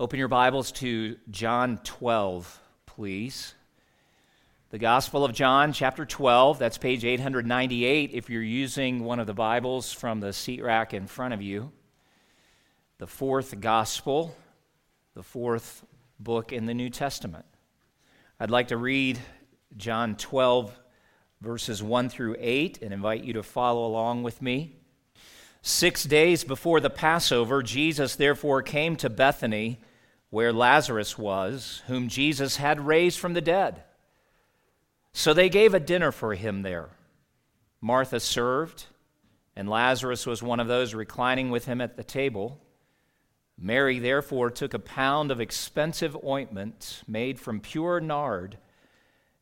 Open your Bibles to John 12, please. The Gospel of John, chapter 12. That's page 898 if you're using one of the Bibles from the seat rack in front of you. The fourth Gospel, the fourth book in the New Testament. I'd like to read John 12, verses 1 through 8, and invite you to follow along with me. Six days before the Passover, Jesus therefore came to Bethany, where Lazarus was, whom Jesus had raised from the dead. So they gave a dinner for him there. Martha served, and Lazarus was one of those reclining with him at the table. Mary therefore took a pound of expensive ointment made from pure nard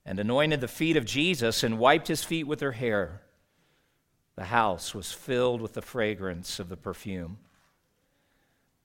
and anointed the feet of Jesus and wiped his feet with her hair. The house was filled with the fragrance of the perfume.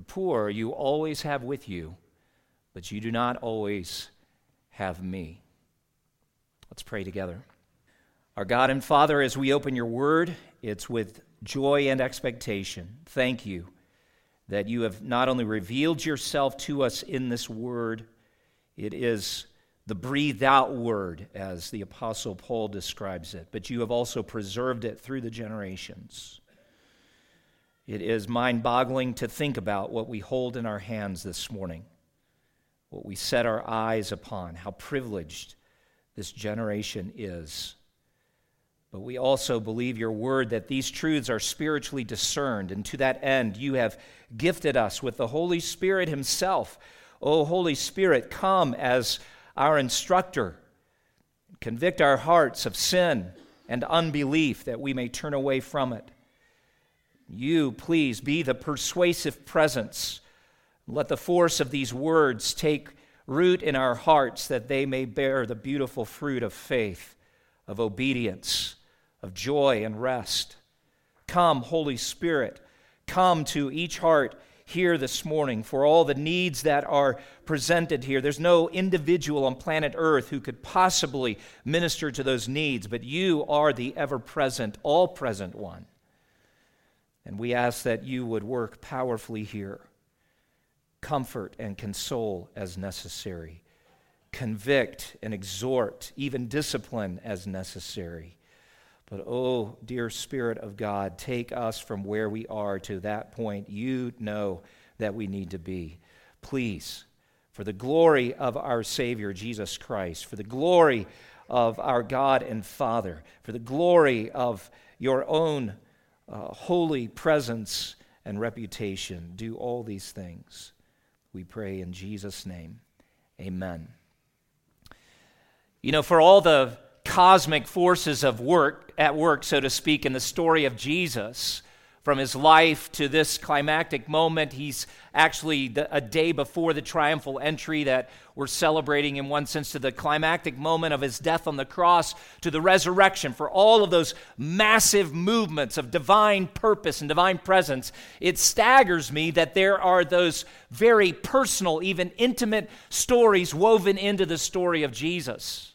The poor you always have with you, but you do not always have me. Let's pray together. Our God and Father, as we open your word, it's with joy and expectation. Thank you that you have not only revealed yourself to us in this word, it is the breathed out word, as the Apostle Paul describes it, but you have also preserved it through the generations. It is mind boggling to think about what we hold in our hands this morning, what we set our eyes upon, how privileged this generation is. But we also believe your word that these truths are spiritually discerned, and to that end, you have gifted us with the Holy Spirit Himself. O Holy Spirit, come as our instructor. Convict our hearts of sin and unbelief that we may turn away from it. You, please, be the persuasive presence. Let the force of these words take root in our hearts that they may bear the beautiful fruit of faith, of obedience, of joy and rest. Come, Holy Spirit, come to each heart here this morning for all the needs that are presented here. There's no individual on planet Earth who could possibly minister to those needs, but you are the ever present, all present one. And we ask that you would work powerfully here, comfort and console as necessary, convict and exhort, even discipline as necessary. But oh, dear Spirit of God, take us from where we are to that point you know that we need to be. Please, for the glory of our Savior, Jesus Christ, for the glory of our God and Father, for the glory of your own uh, holy presence and reputation, do all these things. We pray in Jesus' name. Amen. You know, for all the cosmic forces of work at work, so to speak, in the story of Jesus. From his life to this climactic moment, he's actually the, a day before the triumphal entry that we're celebrating, in one sense, to the climactic moment of his death on the cross, to the resurrection, for all of those massive movements of divine purpose and divine presence. It staggers me that there are those very personal, even intimate stories woven into the story of Jesus.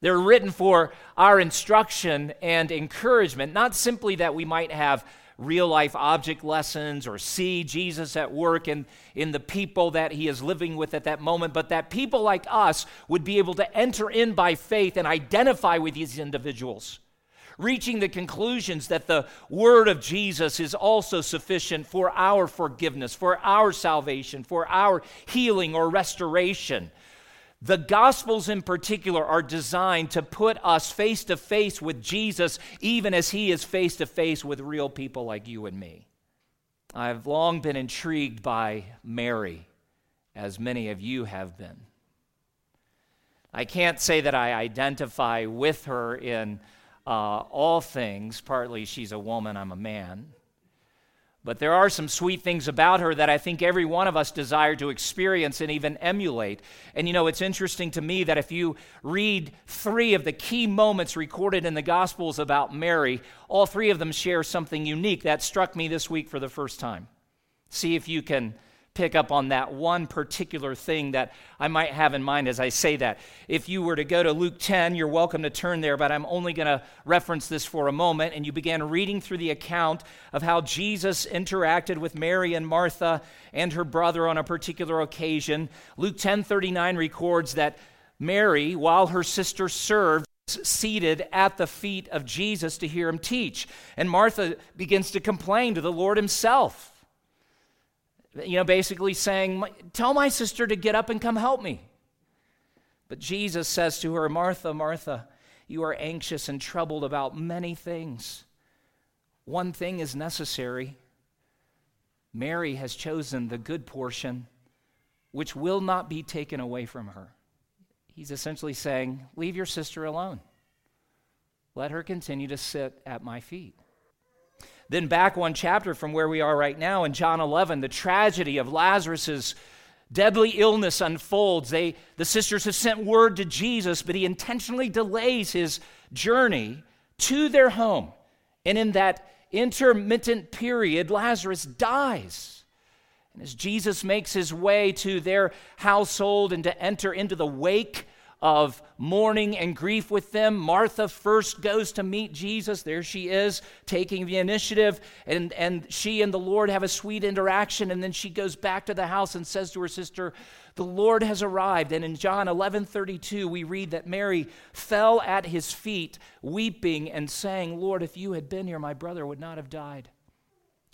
They're written for our instruction and encouragement, not simply that we might have real life object lessons or see Jesus at work in, in the people that he is living with at that moment, but that people like us would be able to enter in by faith and identify with these individuals, reaching the conclusions that the word of Jesus is also sufficient for our forgiveness, for our salvation, for our healing or restoration the Gospels, in particular, are designed to put us face to face with Jesus, even as he is face to face with real people like you and me. I've long been intrigued by Mary, as many of you have been. I can't say that I identify with her in uh, all things. Partly she's a woman, I'm a man. But there are some sweet things about her that I think every one of us desire to experience and even emulate. And you know, it's interesting to me that if you read three of the key moments recorded in the Gospels about Mary, all three of them share something unique. That struck me this week for the first time. See if you can pick up on that one particular thing that I might have in mind as I say that. If you were to go to Luke 10, you're welcome to turn there, but I'm only going to reference this for a moment. And you began reading through the account of how Jesus interacted with Mary and Martha and her brother on a particular occasion. Luke 10:39 records that Mary, while her sister served, seated at the feet of Jesus to hear him teach. And Martha begins to complain to the Lord himself you know, basically saying, Tell my sister to get up and come help me. But Jesus says to her, Martha, Martha, you are anxious and troubled about many things. One thing is necessary. Mary has chosen the good portion, which will not be taken away from her. He's essentially saying, Leave your sister alone. Let her continue to sit at my feet. Then, back one chapter from where we are right now in John 11, the tragedy of Lazarus's deadly illness unfolds. They, the sisters have sent word to Jesus, but he intentionally delays his journey to their home. And in that intermittent period, Lazarus dies. And as Jesus makes his way to their household and to enter into the wake of mourning and grief with them. Martha first goes to meet Jesus. There she is, taking the initiative, and, and she and the Lord have a sweet interaction. And then she goes back to the house and says to her sister, The Lord has arrived. And in John 11 32, we read that Mary fell at his feet, weeping and saying, Lord, if you had been here, my brother would not have died.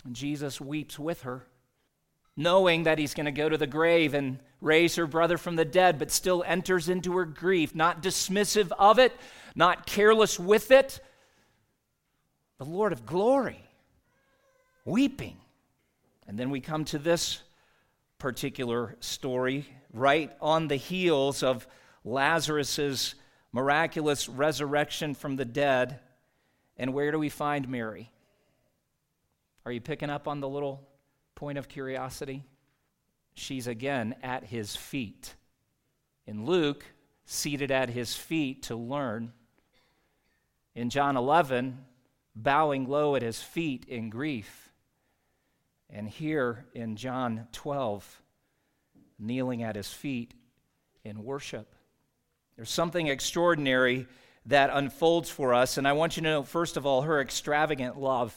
And Jesus weeps with her knowing that he's going to go to the grave and raise her brother from the dead, but still enters into her grief, not dismissive of it, not careless with it. The Lord of glory, weeping. And then we come to this particular story right on the heels of Lazarus's miraculous resurrection from the dead. And where do we find Mary? Are you picking up on the little point of curiosity? She's again at his feet. In Luke, seated at his feet to learn. In John 11, bowing low at his feet in grief. And here in John 12, kneeling at his feet in worship. There's something extraordinary that unfolds for us, and I want you to know, first of all, her extravagant love.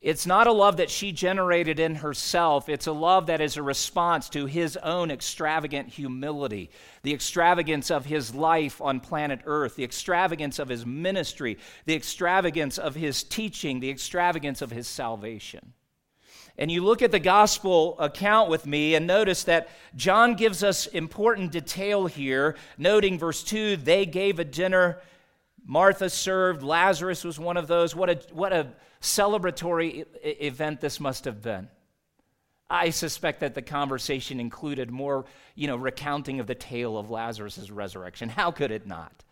It's not a love that she generated in herself. It's a love that is a response to his own extravagant humility, the extravagance of his life on planet Earth, the extravagance of his ministry, the extravagance of his teaching, the extravagance of his salvation. And you look at the gospel account with me and notice that John gives us important detail here, noting verse 2 they gave a dinner, Martha served, Lazarus was one of those. What a, what a celebratory event this must have been. I suspect that the conversation included more, you know, recounting of the tale of Lazarus' resurrection. How could it not?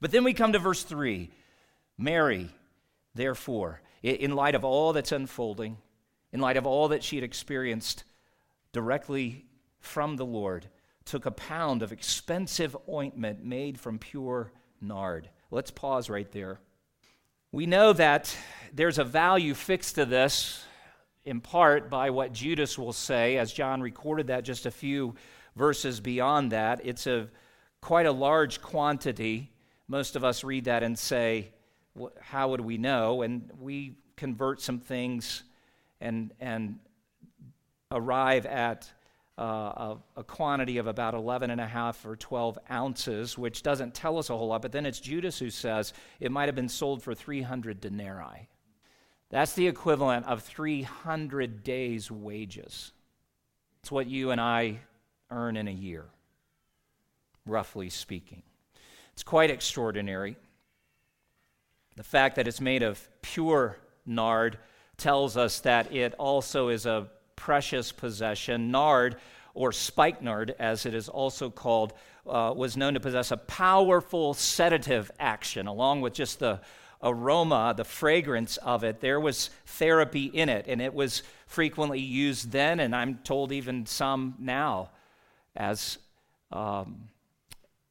But then we come to verse 3. Mary, therefore, in light of all that's unfolding, in light of all that she had experienced directly from the Lord, took a pound of expensive ointment made from pure nard. Let's pause right there. We know that there's a value fixed to this, in part by what Judas will say, as John recorded that just a few verses beyond that. It's a quite a large quantity. Most of us read that and say, How would we know? And we convert some things and, and arrive at uh, a, a, quantity of about 11 and a half or 12 ounces, which doesn't tell us a whole lot. But then it's Judas who says it might have been sold for 300 denarii. That's the equivalent of 300 days' wages. It's what you and I earn in a year, roughly speaking. It's quite extraordinary. The fact that it's made of pure nard tells us that it also is a precious possession. Nard, or spikenard as it is also called, uh, was known to possess a powerful sedative action, along with just the aroma, the fragrance of it, there was therapy in it, and it was frequently used then, and I'm told even some now, as um,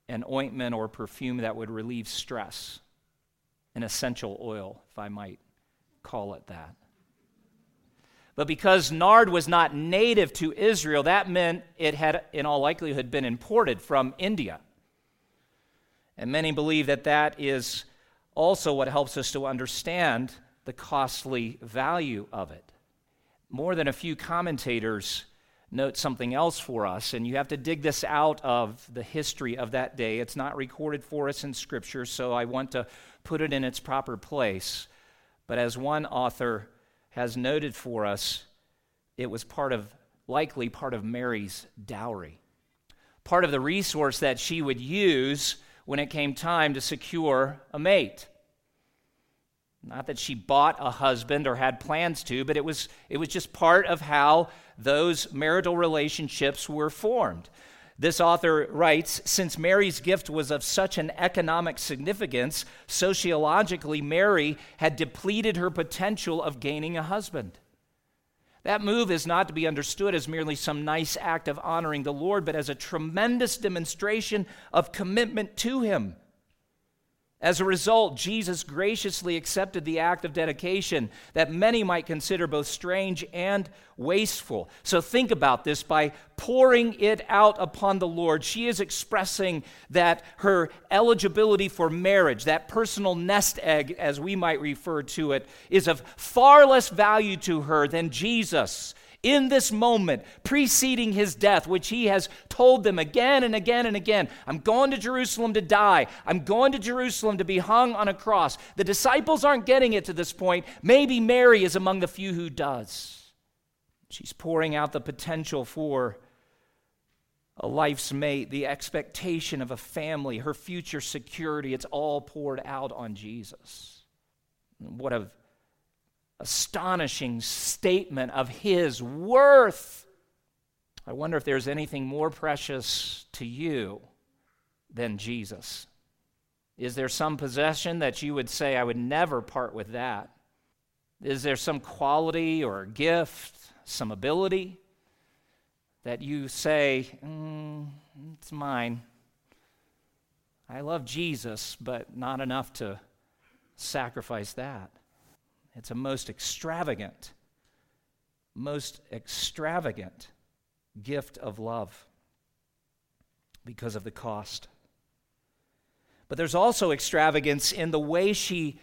an ointment or perfume that would relieve stress, an essential oil, if I might call it that. But because nard was not native to Israel, that meant it had, in all likelihood, been imported from India. And many believe that that is also what helps us to understand the costly value of it. More than a few commentators note something else for us, and you have to dig this out of the history of that day. It's not recorded for us in Scripture, so I want to put it in its proper place. But as one author has noted for us, it was part of, likely part of Mary's dowry. Part of the resource that she would use when it came time to secure a mate. Not that she bought a husband or had plans to, but it was, it was just part of how those marital relationships were formed. This author writes Since Mary's gift was of such an economic significance, sociologically, Mary had depleted her potential of gaining a husband. That move is not to be understood as merely some nice act of honoring the Lord, but as a tremendous demonstration of commitment to Him. As a result, Jesus graciously accepted the act of dedication that many might consider both strange and wasteful. So think about this by pouring it out upon the Lord. She is expressing that her eligibility for marriage, that personal nest egg, as we might refer to it, is of far less value to her than Jesus in this moment preceding his death, which he has told them again and again and again I'm going to Jerusalem to die. I'm going to Jerusalem to be hung on a cross. The disciples aren't getting it to this point. Maybe Mary is among the few who does. She's pouring out the potential for a life's mate, the expectation of a family, her future security. It's all poured out on Jesus. What a astonishing statement of his worth. I wonder if there's anything more precious to you than Jesus. Is there some possession that you would say, I would never part with that? Is there some quality or gift, some ability that you say, mm, it's mine? I love Jesus, but not enough to sacrifice that. It's a most extravagant, most extravagant gift of love because of the cost. But there's also extravagance in the way she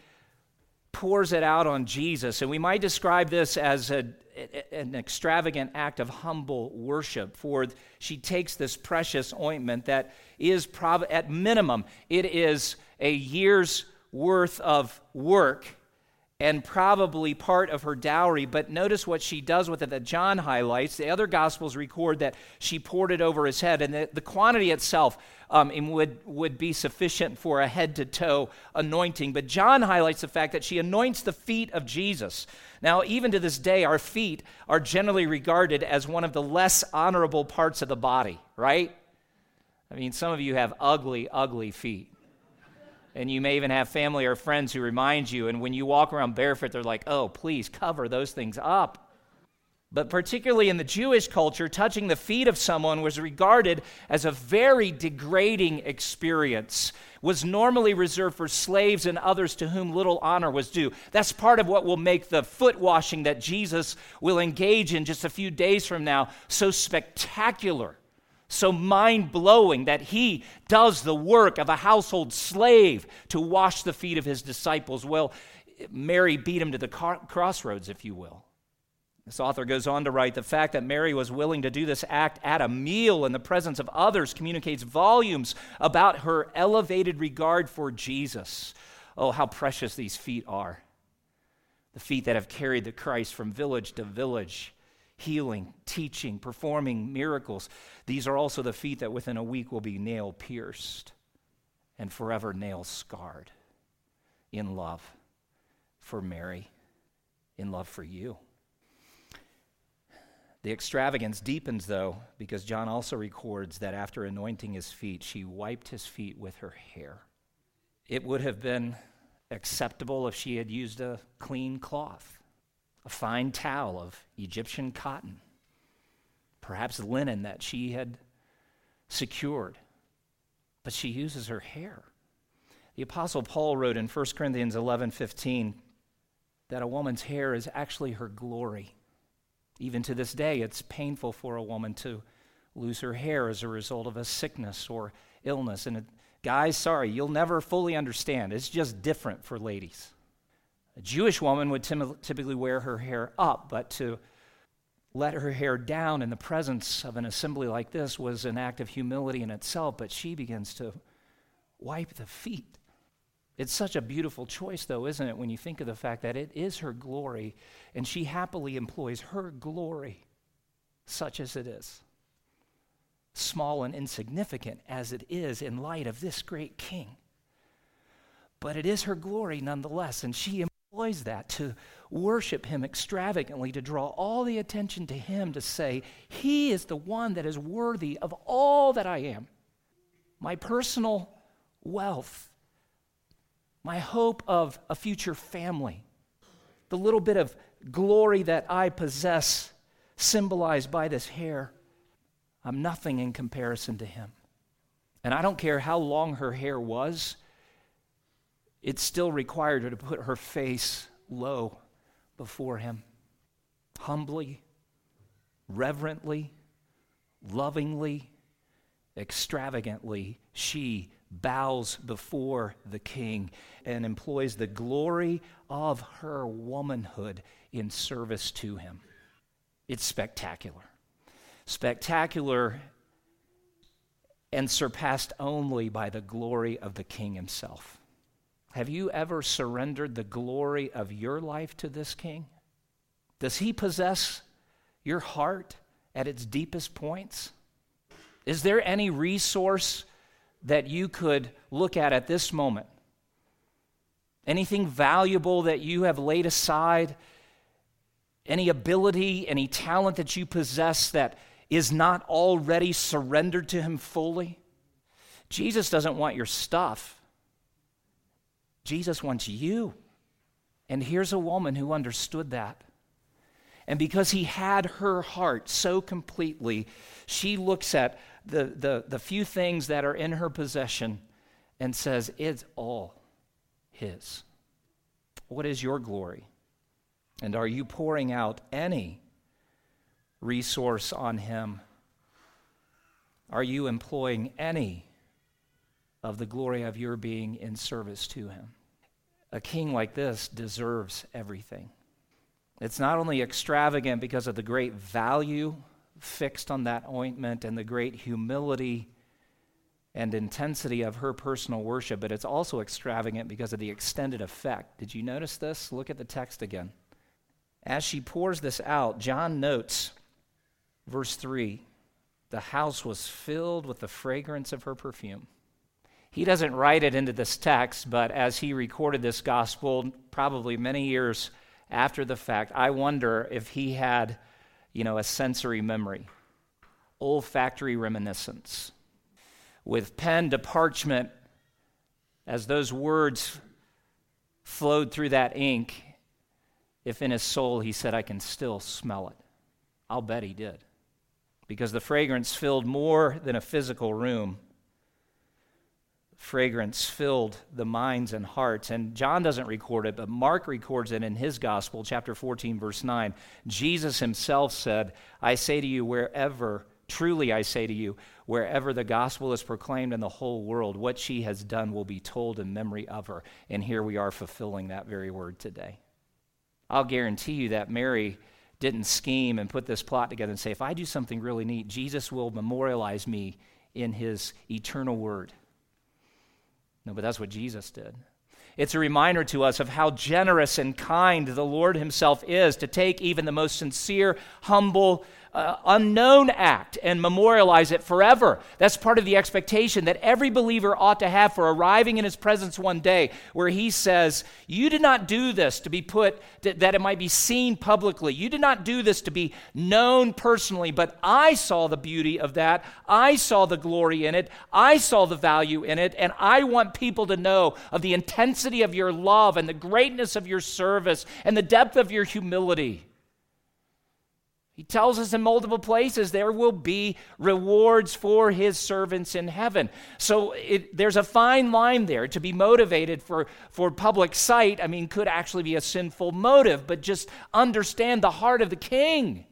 pours it out on Jesus. And we might describe this as a, an extravagant act of humble worship. For she takes this precious ointment that is, prob- at minimum, it is a year's worth of work and probably part of her dowry. But notice what she does with it that John highlights. The other Gospels record that she poured it over his head, and the, the quantity itself um, would, would be sufficient for a head to toe anointing. But John highlights the fact that she anoints the feet of Jesus. Now, even to this day, our feet are generally regarded as one of the less honorable parts of the body, right? I mean, some of you have ugly, ugly feet. And you may even have family or friends who remind you, and when you walk around barefoot, they're like, oh, please cover those things up. But particularly in the Jewish culture, touching the feet of someone was regarded as a very degrading experience, was normally reserved for slaves and others to whom little honor was due. That's part of what will make the foot washing that Jesus will engage in just a few days from now so spectacular so mind blowing that he does the work of a household slave to wash the feet of his disciples. Well, Mary beat him to the crossroads, if you will. This author goes on to write the fact that Mary was willing to do this act at a meal in the presence of others communicates volumes about her elevated regard for Jesus. Oh, how precious these feet are. The feet that have carried the Christ from village to village healing, teaching, performing miracles. These are also the feet that within a week will be nail pierced and forever nail scarred in love for Mary, in love for you. The extravagance deepens, though, because John also records that after anointing his feet, she wiped his feet with her hair. It would have been acceptable if she had used a clean cloth, a fine towel of Egyptian cotton, perhaps linen that she had secured. But she uses her hair. The Apostle Paul wrote in 1 Corinthians 11 15 that a woman's hair is actually her glory. Even to this day, it's painful for a woman to lose her hair as a result of a sickness or illness. And it, guys, sorry, you'll never fully understand. It's just different for ladies. A Jewish woman would typically wear her hair up, but to let her hair down in the presence of an assembly like this was an act of humility in itself, but she begins to wipe the feet. It's such a beautiful choice, though, isn't it, when you think of the fact that it is her glory, and she happily employs her glory, such as it is small and insignificant as it is in light of this great king. But it is her glory nonetheless, and she employs that to worship him extravagantly, to draw all the attention to him, to say, He is the one that is worthy of all that I am. My personal wealth, my hope of a future family, the little bit of glory that I possess, symbolized by this hair I'm nothing in comparison to him. And I don't care how long her hair was, it still required her to put her face low before him. Humbly, reverently, lovingly, extravagantly, she bows before the king and employs the glory of her womanhood in service to him. It's spectacular spectacular and surpassed only by the glory of the King himself. Have you ever surrendered the glory of your life to this King? Does he possess your heart at its deepest points? Is there any resource that you could look at at this moment? Anything valuable that you have laid aside? Any ability, any talent that you possess that is not already surrendered to Him fully? Jesus doesn't want your stuff, Jesus wants you. And here's a woman who understood that. And because he had her heart so completely, she looks at the, the, the few things that are in her possession and says, It's all his. What is your glory? And are you pouring out any resource on him? Are you employing any of the glory of your being in service to him? A king like this deserves everything. It's not only extravagant because of the great value fixed on that ointment and the great humility and intensity of her personal worship, but it's also extravagant because of the extended effect. Did you notice this? Look at the text again. As she pours this out, John notes Verse 3 the house was filled with the fragrance of her perfume. He doesn't write it into this text, but as he recorded this gospel, probably many years after the fact, I wonder if he had, you know, a sensory memory, olfactory reminiscence. With pen to parchment, as those words flowed through that ink, if in his soul he said, I can still smell it. I'll bet he did because the fragrance filled more than a physical room. Fragrance filled the minds and hearts. And John doesn't record it, but Mark records it in his gospel, chapter 14, verse 9. Jesus himself said, I say to you, wherever, truly I say to you, wherever the gospel is proclaimed in the whole world, what she has done will be told in memory of her. And here we are fulfilling that very word today. I'll guarantee you that Mary didn't scheme and put this plot together and say, if I do something really neat, Jesus will memorialize me in his eternal word. No, but that's what Jesus did. It's a reminder to us of how generous and kind the Lord Himself is to take even the most sincere, humble, uh, unknown act and memorialize it forever. That's part of the expectation that every believer ought to have for arriving in his presence one day, where he says, You did not do this to be put, to, that it might be seen publicly. You did not do this to be known personally, but I saw the beauty of that. I saw the glory in it. I saw the value in it. And I want people to know of the intensity of your love and the greatness of your service and the depth of your humility. He tells us in multiple places there will be rewards for his servants in heaven. So it, there's a fine line there. To be motivated for, for public sight, I mean, could actually be a sinful motive, but just understand the heart of the king.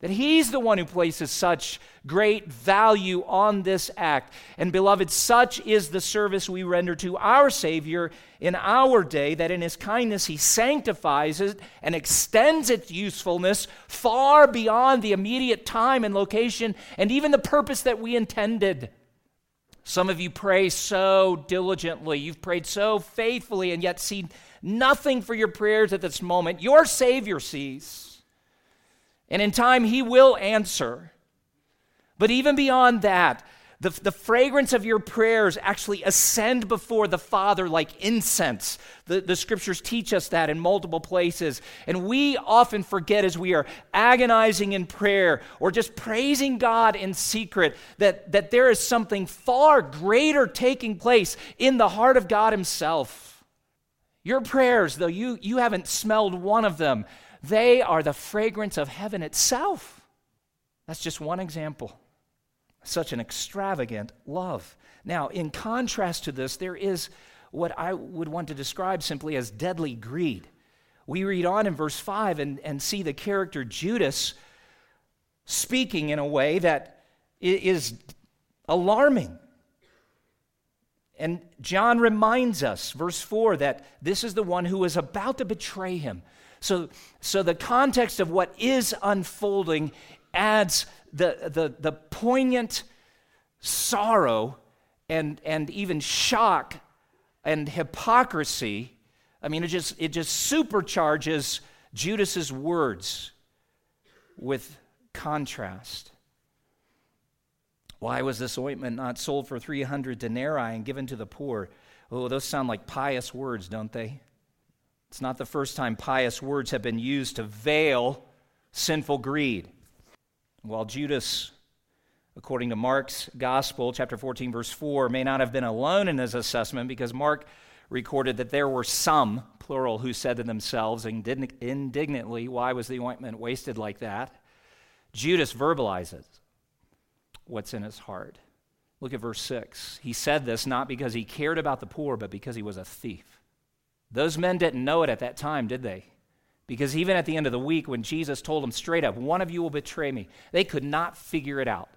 That he's the one who places such great value on this act. And beloved, such is the service we render to our Savior in our day, that in his kindness he sanctifies it and extends its usefulness far beyond the immediate time and location and even the purpose that we intended. Some of you pray so diligently, you've prayed so faithfully, and yet see nothing for your prayers at this moment. Your Savior sees. And in time, He will answer. But even beyond that, the, the fragrance of your prayers actually ascend before the Father like incense. The, the scriptures teach us that in multiple places. And we often forget as we are agonizing in prayer or just praising God in secret that, that there is something far greater taking place in the heart of God Himself. Your prayers, though you, you haven't smelled one of them, they are the fragrance of heaven itself. That's just one example. Such an extravagant love. Now, in contrast to this, there is what I would want to describe simply as deadly greed. We read on in verse 5 and, and see the character Judas speaking in a way that is alarming. And John reminds us, verse 4, that this is the one who is about to betray him. So, so the context of what is unfolding adds the, the, the poignant sorrow and, and even shock and hypocrisy. I mean, it just, it just supercharges Judas's words with contrast. Why was this ointment not sold for 300 denarii and given to the poor? Oh, those sound like pious words, don't they? It's not the first time pious words have been used to veil sinful greed. While Judas, according to Mark's gospel, chapter 14, verse 4, may not have been alone in his assessment because Mark recorded that there were some, plural, who said to themselves indignantly, Why was the ointment wasted like that? Judas verbalizes what's in his heart. Look at verse 6. He said this not because he cared about the poor, but because he was a thief. Those men didn't know it at that time, did they? Because even at the end of the week, when Jesus told them straight up, one of you will betray me, they could not figure it out.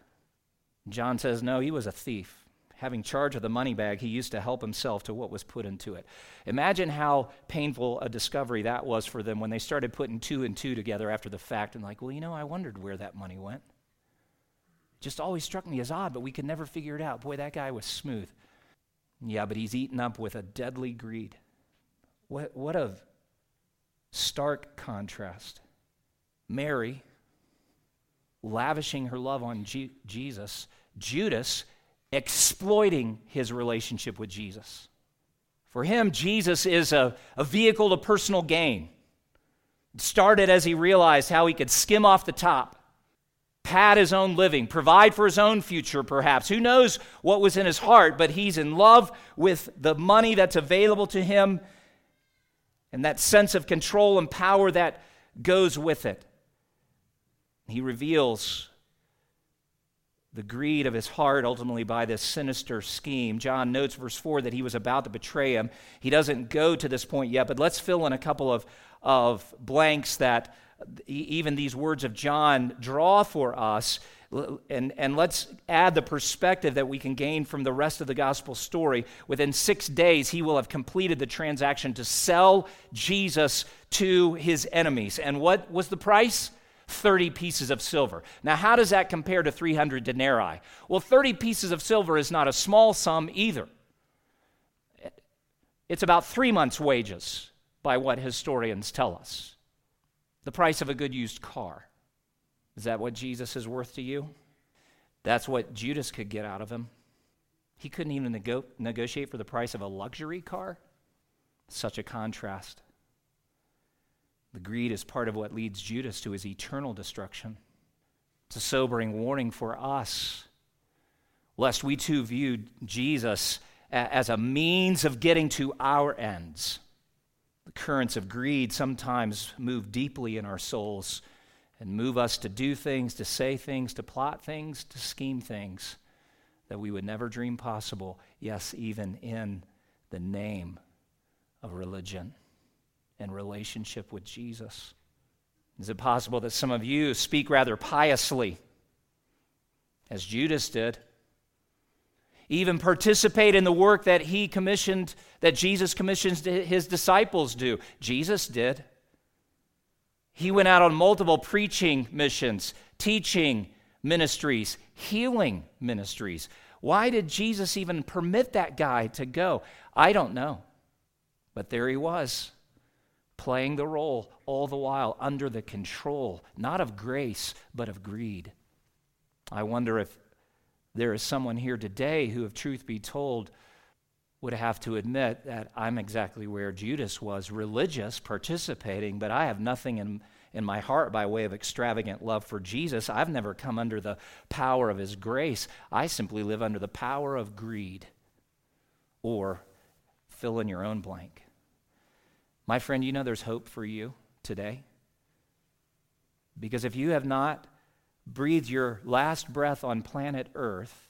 John says, no, he was a thief. Having charge of the money bag, he used to help himself to what was put into it. Imagine how painful a discovery that was for them when they started putting two and two together after the fact and, like, well, you know, I wondered where that money went. Just always struck me as odd, but we could never figure it out. Boy, that guy was smooth. Yeah, but he's eaten up with a deadly greed. What, what a stark contrast. Mary lavishing her love on G- Jesus, Judas exploiting his relationship with Jesus. For him, Jesus is a, a vehicle to personal gain. It started as he realized how he could skim off the top, pad his own living, provide for his own future, perhaps. Who knows what was in his heart, but he's in love with the money that's available to him and that sense of control and power that goes with it. He reveals the greed of his heart ultimately by this sinister scheme. John notes, verse 4, that he was about to betray him. He doesn't go to this point yet, but let's fill in a couple of, of blanks that even these words of John draw for us and, and let's add the perspective that we can gain from the rest of the gospel story. Within six days, he will have completed the transaction to sell Jesus to his enemies. And what was the price? 30 pieces of silver. Now, how does that compare to 300 denarii? Well, 30 pieces of silver is not a small sum either. It's about three months' wages, by what historians tell us. The price of a good used car. Is that what Jesus is worth to you? That's what Judas could get out of him. He couldn't even nego- negotiate for the price of a luxury car. Such a contrast. The greed is part of what leads Judas to his eternal destruction. It's a sobering warning for us, lest we too view Jesus as a means of getting to our ends. The currents of greed sometimes move deeply in our souls and move us to do things, to say things, to plot things, to scheme things that we would never dream possible, yes, even in the name of religion and relationship with Jesus. Is it possible that some of you speak rather piously, as Judas did? Even participate in the work that he commissioned, that Jesus commissions his disciples do. Jesus did. He went out on multiple preaching missions, teaching ministries, healing ministries. Why did Jesus even permit that guy to go? I don't know. But there he was, playing the role all the while under the control, not of grace, but of greed. I wonder if there is someone here today who, if truth be told, would have to admit that I'm exactly where Judas was religious, participating, but I have nothing in, in my heart by way of extravagant love for Jesus. I've never come under the power of his grace. I simply live under the power of greed. Or fill in your own blank. My friend, you know there's hope for you today. Because if you have not breathed your last breath on planet Earth,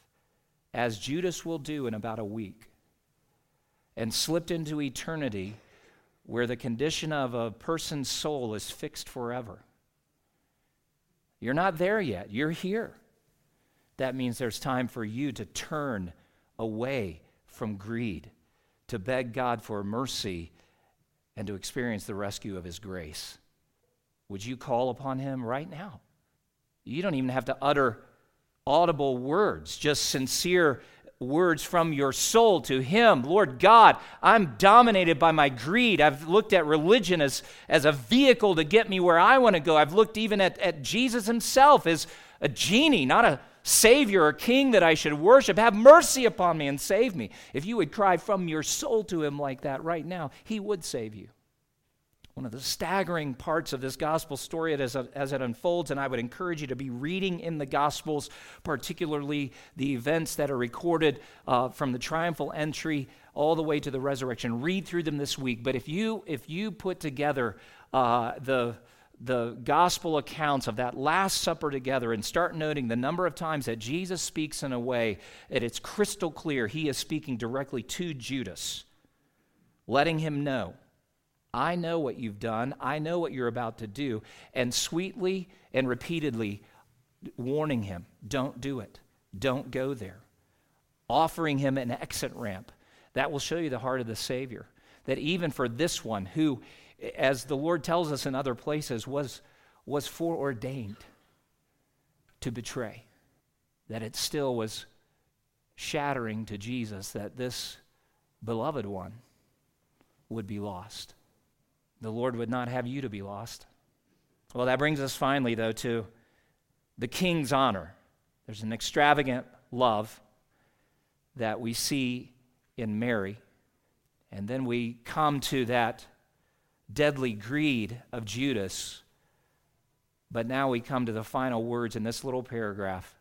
as Judas will do in about a week, and slipped into eternity where the condition of a person's soul is fixed forever. You're not there yet, you're here. That means there's time for you to turn away from greed, to beg God for mercy, and to experience the rescue of His grace. Would you call upon Him right now? You don't even have to utter audible words, just sincere words from your soul to Him. Lord God, I'm dominated by my greed. I've looked at religion as, as a vehicle to get me where I want to go. I've looked even at, at Jesus Himself as a genie, not a Savior or King that I should worship. Have mercy upon me and save me. If you would cry from your soul to Him like that right now, He would save you one of the staggering parts of this gospel story as, as it unfolds, and I would encourage you to be reading in the gospels, particularly the events that are recorded uh, from the triumphal entry all the way to the resurrection. Read through them this week. But if you if you put together uh, the the gospel accounts of that Last Supper together and start noting the number of times that Jesus speaks in a way that it's crystal clear he is speaking directly to Judas, letting him know I know what you've done. I know what you're about to do. And sweetly and repeatedly warning him don't do it. Don't go there. Offering him an exit ramp. That will show you the heart of the Savior. That even for this one, who, as the Lord tells us in other places, was, was foreordained to betray, that it still was shattering to Jesus that this beloved one would be lost. The Lord would not have you to be lost. Well, that brings us finally, though, to the king's honor. There's an extravagant love that we see in Mary. And then we come to that deadly greed of Judas. But now we come to the final words in this little paragraph,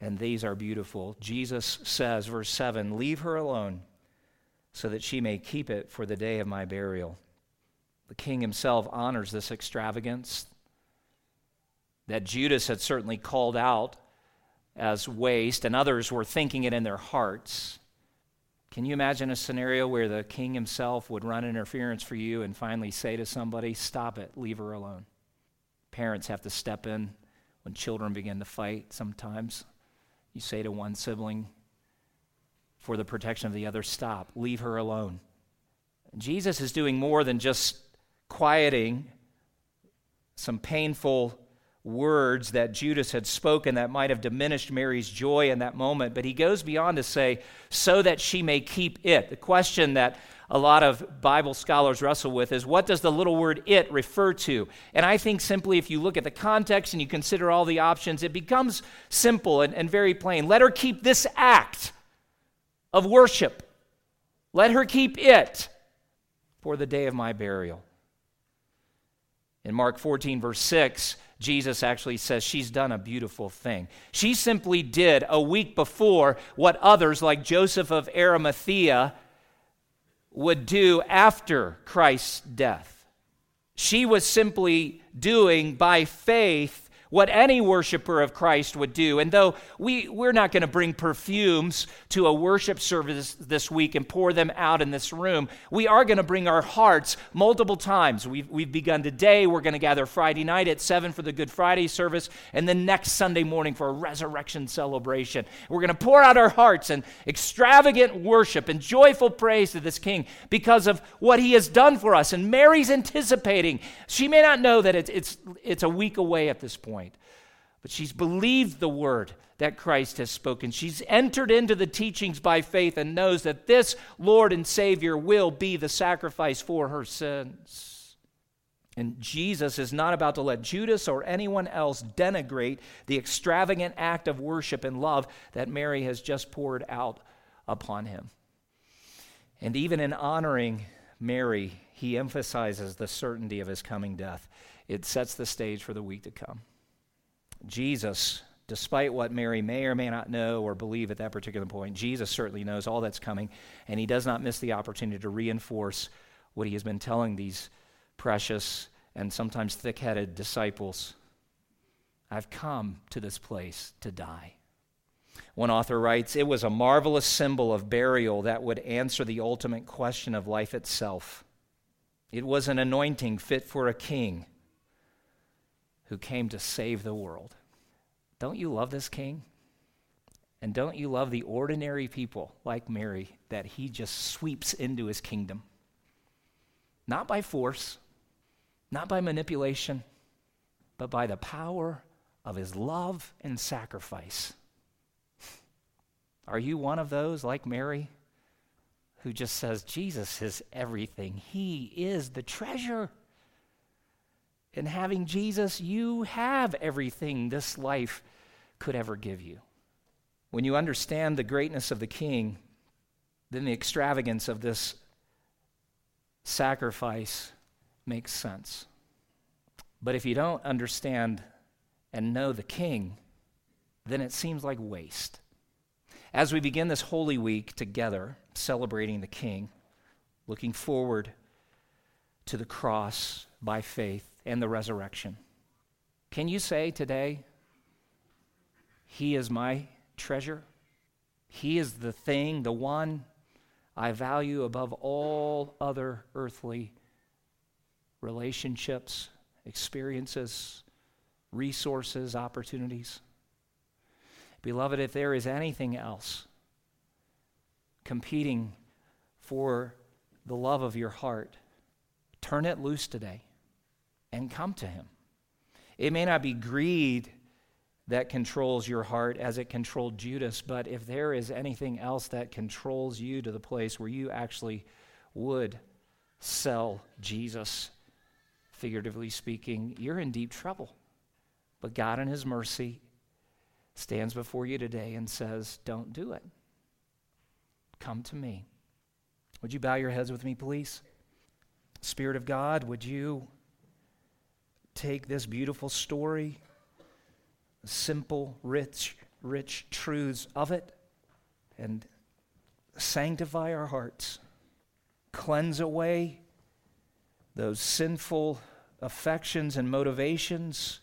and these are beautiful. Jesus says, verse 7 Leave her alone so that she may keep it for the day of my burial. The king himself honors this extravagance that Judas had certainly called out as waste, and others were thinking it in their hearts. Can you imagine a scenario where the king himself would run interference for you and finally say to somebody, Stop it, leave her alone? Parents have to step in when children begin to fight sometimes. You say to one sibling, for the protection of the other, Stop, leave her alone. Jesus is doing more than just quieting some painful words that Judas had spoken that might have diminished Mary's joy in that moment, but he goes beyond to say, so that she may keep it. The question that a lot of Bible scholars wrestle with is what does the little word it refer to? And I think simply if you look at the context and you consider all the options, it becomes simple and, and very plain. Let her keep this act of worship, let her keep it for the day of my burial. In Mark 14, verse 6, Jesus actually says she's done a beautiful thing. She simply did a week before what others, like Joseph of Arimathea, would do after Christ's death. She was simply doing by faith what any worshiper of Christ would do. And though we, we're not going to bring perfumes to a worship service this week and pour them out in this room, we are going to bring our hearts multiple times. We've, we've begun today. We're going to gather Friday night at 7 for the Good Friday service, and then next Sunday morning for a resurrection celebration. We're going to pour out our hearts in extravagant worship and joyful praise to this King because of what he has done for us. And Mary's anticipating. She may not know that it's, it's, it's a week away at this point point. But she's believed the word that Christ has spoken. She's entered into the teachings by faith and knows that this Lord and Savior will be the sacrifice for her sins. And Jesus is not about to let Judas or anyone else denigrate the extravagant act of worship and love that Mary has just poured out upon him. And even in honoring Mary, he emphasizes the certainty of his coming death. It sets the stage for the week to come. Jesus, despite what Mary may or may not know or believe at that particular point, Jesus certainly knows all that's coming, and he does not miss the opportunity to reinforce what he has been telling these precious and sometimes thick headed disciples. I've come to this place to die. One author writes, It was a marvelous symbol of burial that would answer the ultimate question of life itself. It was an anointing fit for a king who came to save the world. Don't you love this king? And don't you love the ordinary people like Mary that he just sweeps into his kingdom? Not by force, not by manipulation, but by the power of his love and sacrifice. Are you one of those like Mary who just says, Jesus is everything? He is the treasure. In having Jesus, you have everything this life could ever give you. When you understand the greatness of the King, then the extravagance of this sacrifice makes sense. But if you don't understand and know the King, then it seems like waste. As we begin this Holy Week together, celebrating the King, looking forward to the cross by faith, and the resurrection. Can you say today, He is my treasure? He is the thing, the one I value above all other earthly relationships, experiences, resources, opportunities. Beloved, if there is anything else competing for the love of your heart, turn it loose today and come to Him. It may not be greed that controls your heart as it controlled Judas, but if there is anything else that controls you to the place where you actually would sell Jesus, figuratively speaking, you're in deep trouble. But God, in His mercy, stands before you today and says, Don't do it. Come to me. Would you bow your heads with me, please? Spirit of God, would you take this beautiful story, simple, rich, rich truths of it, and sanctify our hearts, cleanse away those sinful affections and motivations,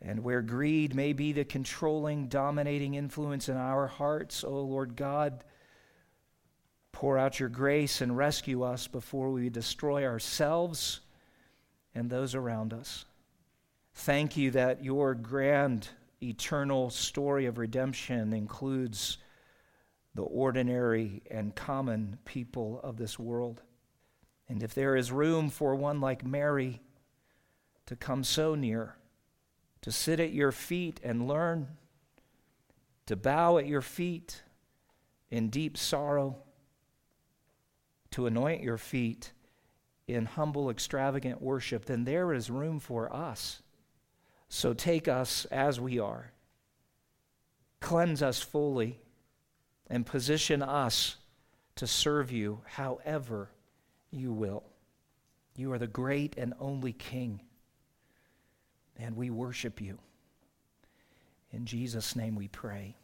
and where greed may be the controlling, dominating influence in our hearts, O oh Lord God, pour out your grace and rescue us before we destroy ourselves and those around us. Thank you that your grand eternal story of redemption includes the ordinary and common people of this world. And if there is room for one like Mary to come so near to sit at your feet and learn, to bow at your feet in deep sorrow, to anoint your feet in humble, extravagant worship, then there is room for us. So take us as we are, cleanse us fully, and position us to serve you however you will. You are the great and only King, and we worship you. In Jesus' name we pray.